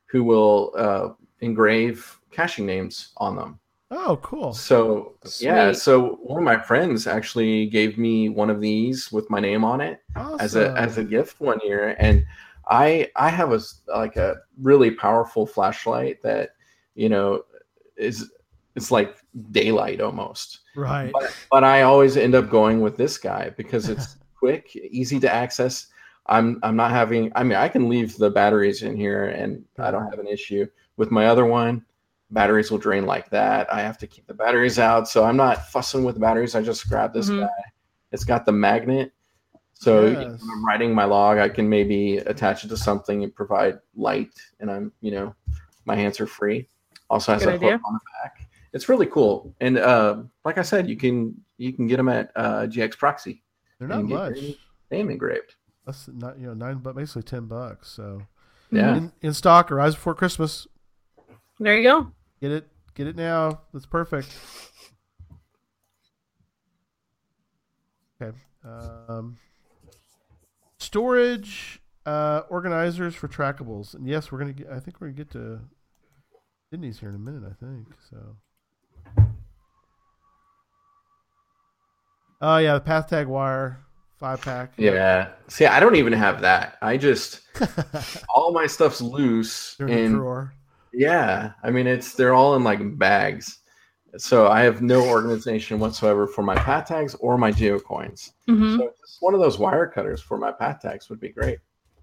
who will uh, engrave caching names on them. Oh, cool. So yeah, so one of my friends actually gave me one of these with my name on it Awesome. as a as a gift one year, and I I have a like a really powerful flashlight that you know is it's like daylight almost. right. But, but I always end up going with this guy because it's quick, easy to access. I'm I'm not having. I mean, I can leave the batteries in here, and I don't have an issue with my other one. Batteries will drain like that. I have to keep the batteries out, so I'm not fussing with batteries. I just grab this Mhm. guy. It's got the magnet, so Yes. if I'm writing my log. I can maybe attach it to something and provide light, and I'm you know my hands are free. Also has Good a idea. hook on the back. It's really cool, and uh, like I said, you can you can get them at uh, GX Proxy. They're not much. your name engraved. That's not you know nine, but basically ten bucks. So Yeah. in, in stock, arrives before Christmas. There you go. Get it, get it now. That's perfect. Okay. Um, storage uh, organizers for trackables, and yes, we're gonna. Get, I think we're gonna get to Sydney's here in a minute. I think so. Oh yeah, the path tag wire five pack. Yeah. See, I don't even have that. I just all my stuff's loose in and drawer. Yeah, I mean it's they're all in like bags. So I have no organization whatsoever for my pat tags or my geocoins. hmm So just one of those wire cutters for my pat tags would be great.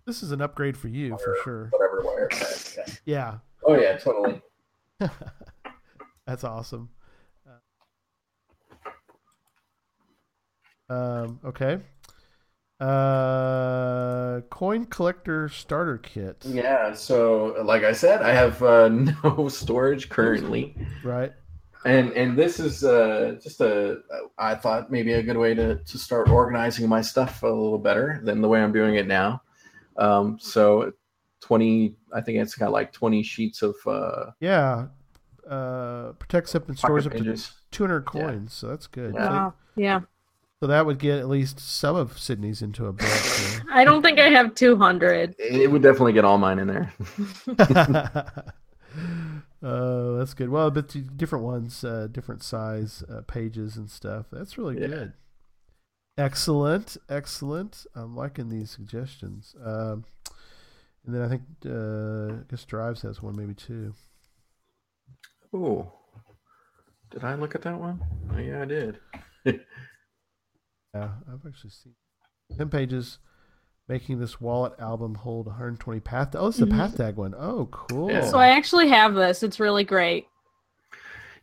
This is an upgrade for you for sure. Whatever wire tag. Yeah. Yeah, Oh yeah, totally. that's awesome. Um, okay. Uh, coin collector starter kit. Yeah. So like I said, I have uh, no storage currently. Right. and and this is uh, just a I thought maybe a good way to to start organizing my stuff a little better than the way I'm doing it now. Um, so twenty, I think it's got like twenty sheets of uh, Yeah. Uh, protects up and stores pocket up to 200 coins, so that's good. Yeah. So, Yeah. So that would get at least some of Sydney's into a book. I don't think I have 200. It would definitely get all mine in there. Oh, that's good. Well, but different ones, uh, different size uh, pages and stuff. That's really Yeah. good. Excellent, excellent. I'm liking these suggestions. Um, and then I think uh, I guess Drives has one, maybe two. Oh, did I look at that one? Oh yeah, I did. Yeah, I've actually seen ten pages. Making this wallet album hold 120 path. Oh, this is a Mhm. path tag one. Oh, cool. Yeah. So I actually have this. It's really great.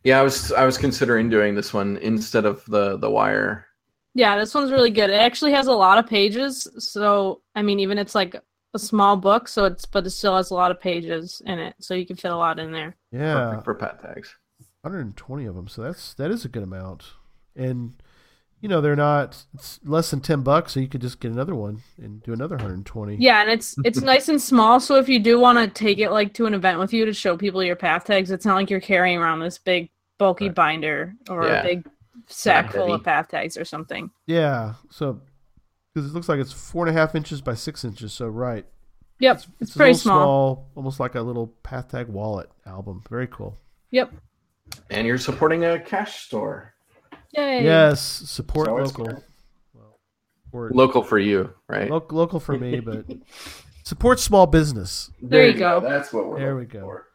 Yeah, I was I was considering doing this one instead of the the wire. Yeah, this one's really good. It actually has a lot of pages. So, I mean, even it's like a small book, so it's but it still has a lot of pages in it, so you can fit a lot in there. yeah, Perfect for path tags. 120 of them. So that's that is a good amount. And you know they're not it's less than 10 bucks, so you could just get another one and do another 120. Yeah, and it's it's nice and small, so if you do want to take it like to an event with you to show people your path tags, it's not like you're carrying around this big bulky Right. binder or Yeah. a big sack full of path tags or something. Yeah. So because it looks like it's four and a half inches by six inches. So right, Yep, it's, it's, a pretty little small. almost like a little path tag wallet album. Very cool. Yep. And you're supporting a cache store. Yay. Yes, support So local. Well, or Local for you, right? lo- local for me, but support small business. There you go. That's what we're There we go. for.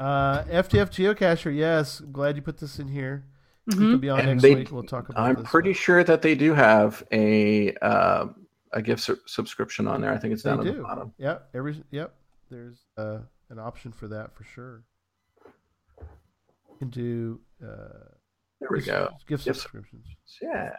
Uh, FTF Geocacher, yes. I'm glad you put this in here. You Mhm. can be on And next they- week. We'll talk about I'm this pretty one. sure that they do have a uh, a gift su- subscription on there. I think it's They down at do. the bottom. Yep. Every yep. There's uh, an option for that for sure. You can do uh, There we go. Gift Gift- subscriptions. Yeah.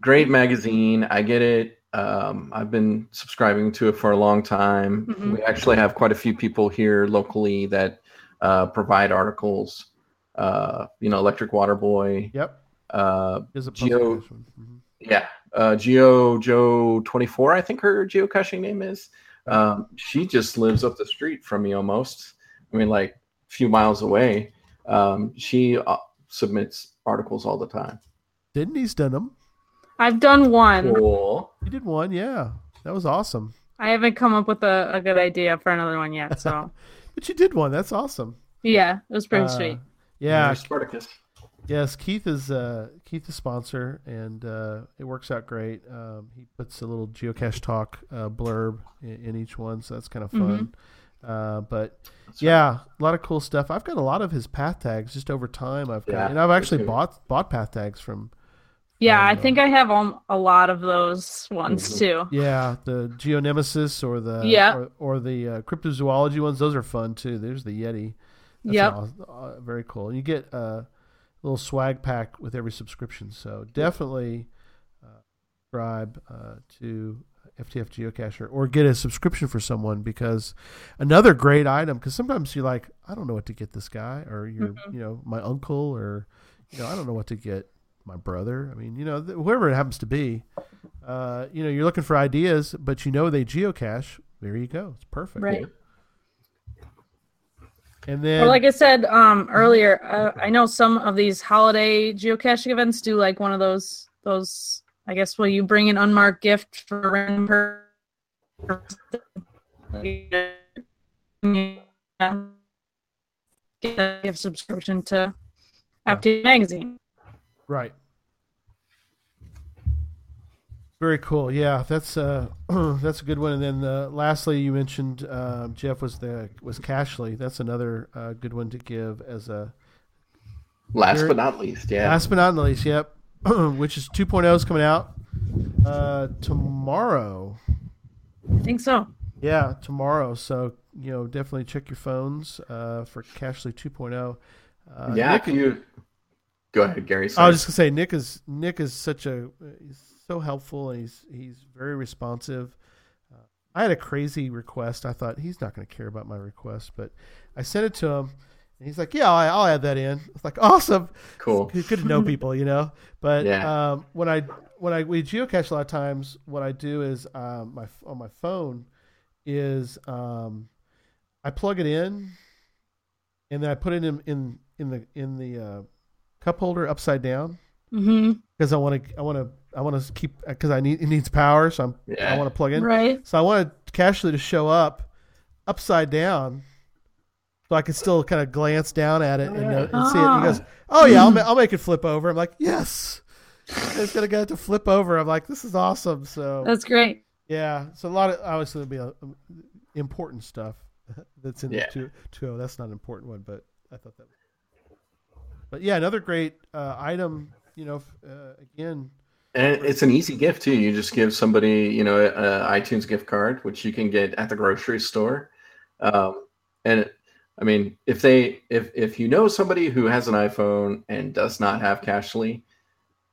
Great magazine. I get it. Um, I've been subscribing to it for a long time. Mhm. We actually have quite a few people here locally that uh, provide articles uh, you know, Electric Water Boy, Yep. uh, There's a Geo- puzzle one. Mhm. yeah, uh, Geo Joe twenty four, I think her geocaching name is. Um, she just lives up the street from me almost. I mean, like a few miles away. Um, she uh, submits articles all the time. Sydney's done them. I've done one. Cool. You did one, yeah. That was awesome. I haven't come up with a, a good idea for another one yet. So But you did one. That's awesome. yeah, it was pretty Uh, sweet. Yeah. There's Spartacus. Yes, Keith is uh, Keith is sponsor, and uh, it works out great. Um, he puts a little geocache talk uh, blurb in, in each one, so that's kind of fun. Uh, but That's right. yeah, a lot of cool stuff. I've got a lot of his path tags just over time. I've got, Yeah, and I've actually too. bought bought path tags from Yeah, I um, think I have um, a lot of those ones Mhm. too. yeah the Geonemesis or the Yeah. or, or the uh, cryptozoology ones. Those are fun too. There's the Yeti. That's Yep. aw- uh, very cool. You get a little swag pack with every subscription. So definitely uh, subscribe uh, to FTF Geocacher or get a subscription for someone because another great item. Because sometimes you're like, I don't know what to get this guy, or you're, Mhm. you know, my uncle, or you know, I don't know what to get my brother. I mean, you know, th- whoever it happens to be. Uh, you know, you're looking for ideas, but you know they geocache. There you go. It's perfect. Right. And then, Well, like I said um, earlier, uh, I know some of these holiday geocaching events do like one of those those. I guess will you bring an unmarked gift for a random person? Get a gift subscription to FT Magazine. Right. Very cool. Yeah, that's uh, that's a good one. And then uh, lastly, you mentioned um, Jeff was the was Cachly. That's another uh, good one to give as a Last Very- but not least, yeah. last but not least. Yep, which is 2.0 is coming out uh, tomorrow. I think so. Yeah, tomorrow. So you know, definitely check your phones uh, for Cachly 2.0. Uh, yeah, Nick- if you go ahead, Gary. I was just gonna say Nick is Nick is such a he's so helpful and he's he's very responsive. Uh, I had a crazy request. I thought he's not going to care about my request, but I sent it to him, and he's like, "Yeah, I'll, I'll add that in." It's like awesome. cool. It's good to know people, you know. But Yeah. um, when I when I we geocache a lot of times, what I do is um, my on my phone is um, I plug it in, and then I put it in in in the in the uh, cup holder upside down because I want to I want to I want to keep because I need it needs power, so I'm I want to plug in. Right. So I want wanted Cachly to show up upside down, so I could still kind of glance down at it and, uh, and see it. And he goes, "Oh yeah, I'll, ma- I'll make it flip over." I'm like, "Yes." It's gonna get to flip over. I'm like, "This is awesome." So That's great. yeah, so a lot of obviously there'll be a, um, important stuff that's in Yeah. the two two oh. That's not an important one, but I thought that. But yeah, another great uh, item. You know, uh, again, And it's an easy gift too. You just give somebody, you know, an iTunes gift card, which you can get at the grocery store. Um, and it- I mean, if they, if if you know somebody who has an iPhone and does not have Cachly,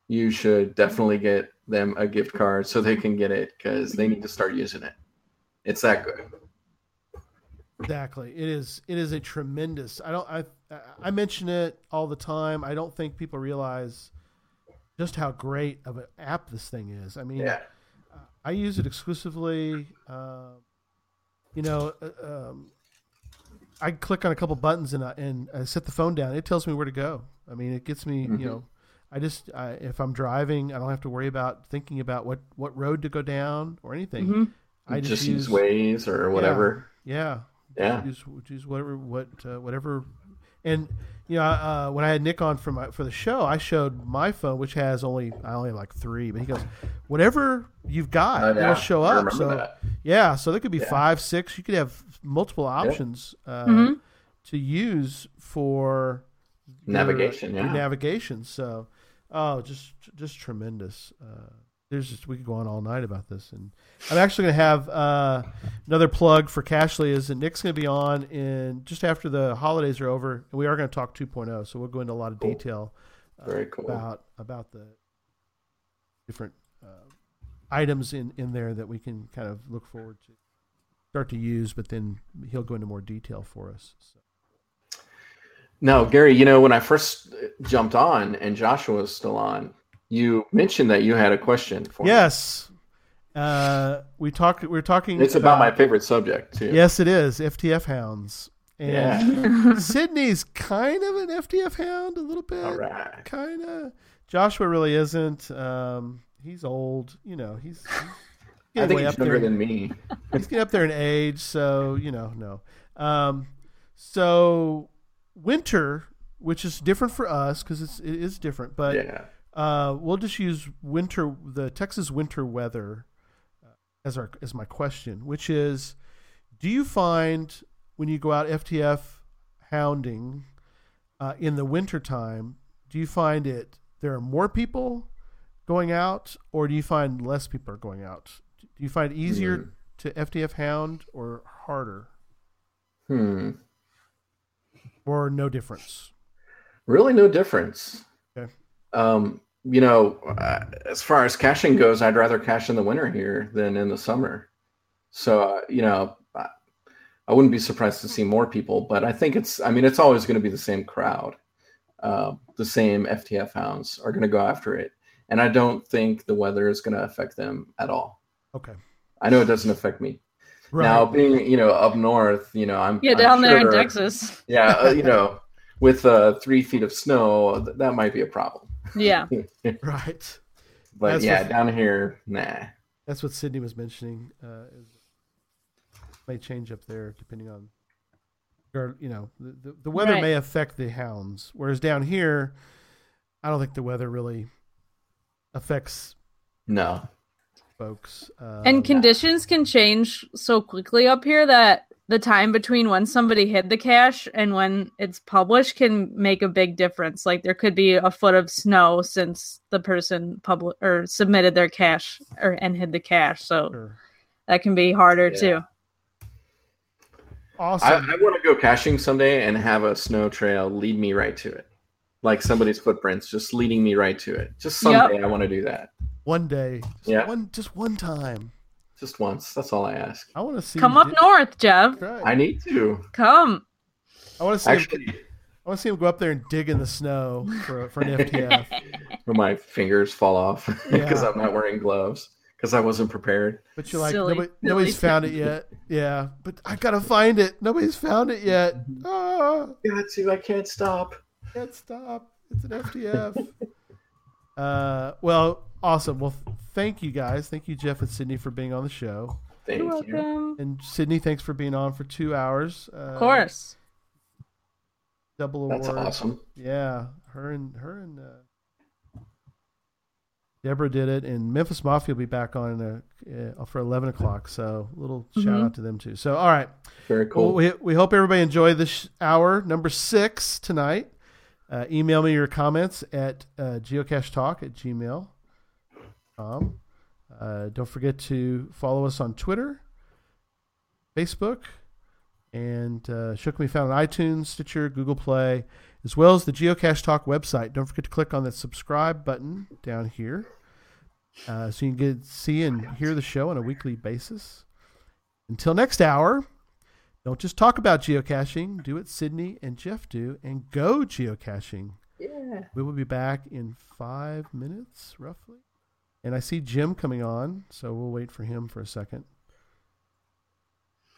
you should definitely get them a gift card so they can get it because they need to start using it. It's that good. Exactly. It is. It is a tremendous. I don't. I. I mention it all the time. I don't think people realize just how great of an app this thing is. I mean, Yeah. I use it exclusively. Uh, you know, uh, um, I click on a couple buttons and I, and I set the phone down. It tells me where to go. I mean, it gets me. Mhm. You know, I just I, if I'm driving, I don't have to worry about thinking about what what road to go down or anything. hmm I just, use Waze or whatever. Yeah, Yeah. use use whatever what uh, whatever, and you know uh, when I had Nick on for my for the show, I showed my phone which has only I only have like three, but he goes, whatever you've got, Oh, it'll show up. So that. yeah, so there could be Yeah. five, six. You could have multiple options uh, Mhm. to use for Navigation, your yeah. navigation. So oh, just just tremendous. Uh, there's just we could go on all night about this, and I'm actually going to have uh, another plug for Cachly is that Nick's going to be on in just after the holidays are over, and we are going to talk 2.0. So we'll go into a lot of Cool. detail uh, Very cool. about about the different uh, items in in there that we can kind of look forward to start to use, but then he'll go into more detail for us. So. No, Gary, you know, when I first jumped on and Joshua was still on, you mentioned that you had a question for me. Yes. Uh, we talked. We were talking. It's about my favorite subject, too. Yes, it is FTF hounds. And Yeah. Sydney's kind of an FTF hound, a little bit. All right. Kind of. Joshua really isn't. Um, he's old. You know, he's. he's I think he's younger than me. he's getting up there in age, so you know, no. Um, so winter, which is different for us because it's it is different, but yeah. uh, we'll just use winter, the Texas winter weather, uh, as our as my question, which is, do you find when you go out FTF hounding uh, in the winter time, do you find it there are more people going out, or do you find less people are going out? Do you find it easier Hmm. to FTF hound or harder, Hmm. or no difference? Really, no difference. Okay. Um, you know, uh, as far as caching goes, I'd rather cache in the winter here than in the summer. So, uh, you know, I, I wouldn't be surprised to see more people, but I think it's, I mean, it's always going to be the same crowd. Uh, the same FTF hounds are going to go after it. And I don't think the weather is going to affect them at all. Okay, I know it doesn't affect me. right. Now, being, you know, up north, you know, I'm Yeah, I'm down there in Texas. Yeah, uh, you know, with uh, three feet of snow, th- that might be a problem. Yeah. right. But That's yeah, what- down here, nah. That's what Sydney was mentioning. Uh, is may change up there depending on, or you know, the the, the weather Right. may affect the hounds. Whereas down here, I don't think the weather really affects No. Folks. Um, And conditions can change so quickly up here that the time between when somebody hid the cache and when it's published can make a big difference. Like there could be a foot of snow since the person public or submitted their cache or and hid the cache. So Sure. that can be harder Yeah. too. Awesome. I want to go caching someday and have a snow trail lead me right to it. Like somebody's footprints just leading me right to it. Just Yep. someday I want to do that. One day, just Yeah. one just one time. Just once. That's all I ask. I want to see. Come up do- north, Jeff. Right. I need to. Come. I want to see. him, I want to see him go up there and dig in the snow for for an FTF. when my fingers fall off because Yeah. I'm not wearing gloves because I wasn't prepared. But you're like Silly, nobody, silly nobody's found it yet. Yeah, but I gotta find it. Nobody's found it yet. Ah. Got to. I can't stop. Can't stop. It's an FTF. uh, well, awesome. Well, thank you guys. Thank you, Jeff and Sydney, for being on the show. Thank You're you. welcome. And Sydney, thanks for being on for two hours. Uh, Of course. double award. That's awesome. Yeah, her and her and uh, Deborah did it, and Memphis Mafia will be back on uh, uh, for eleven o'clock. So, a little shout Mhm. out to them too. So, all right. Very Well, cool. we, we hope everybody enjoyed this hour number six tonight. Uh, email me your comments at uh, geocachetalk at gmail.com. Uh, don't forget to follow us on Twitter, Facebook, and uh, Shook Me Found on iTunes, Stitcher, Google Play, as well as the Geocache Talk website. Don't forget to click on that subscribe button down here uh, so you can get see and hear the show on a weekly basis. Until next hour, don't just talk about geocaching. Do what Sydney and Jeff do and go geocaching. Yeah. We will be back in five minutes, roughly. And I see Jim coming on, so we'll wait for him for a second.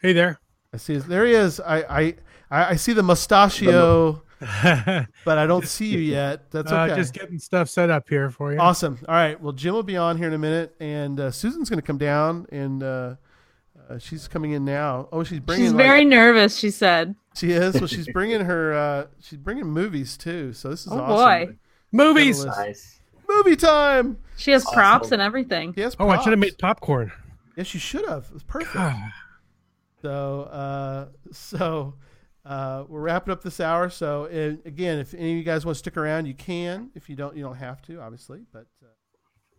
Hey there. I see his, there he is. I I, I I see the mustachio, uh, but I don't see you yet. That's okay. Just getting stuff set up here for you. Awesome. All right. Well, Jim will be on here in a minute, and uh, Susan's going to come down, and uh, uh, she's coming in now. Oh, she's bringing. She's like- very nervous, she said. She is. Well, she's bringing her. Uh, she's bringing movies too. So this is Oh, awesome. boy. Movies. Got a list. Nice. Movie time. She has props Awesome. and everything. Yes. Oh, I should have made popcorn. Yes, you should have. It was perfect. God. So, uh, so uh, we're wrapping up this hour. So, uh, again, if any of you guys want to stick around, you can. If you don't, you don't have to, obviously. But uh,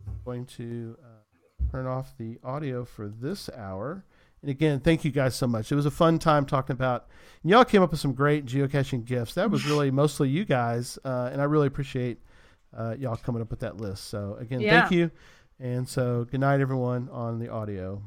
I'm going to uh, turn off the audio for this hour. And again, thank you guys so much. It was a fun time talking about. And y'all came up with some great geocaching gifts. That was really mostly you guys, uh, and I really appreciate uh, y'all coming up with that list. So again, yeah. thank you. And so good night, everyone on the audio.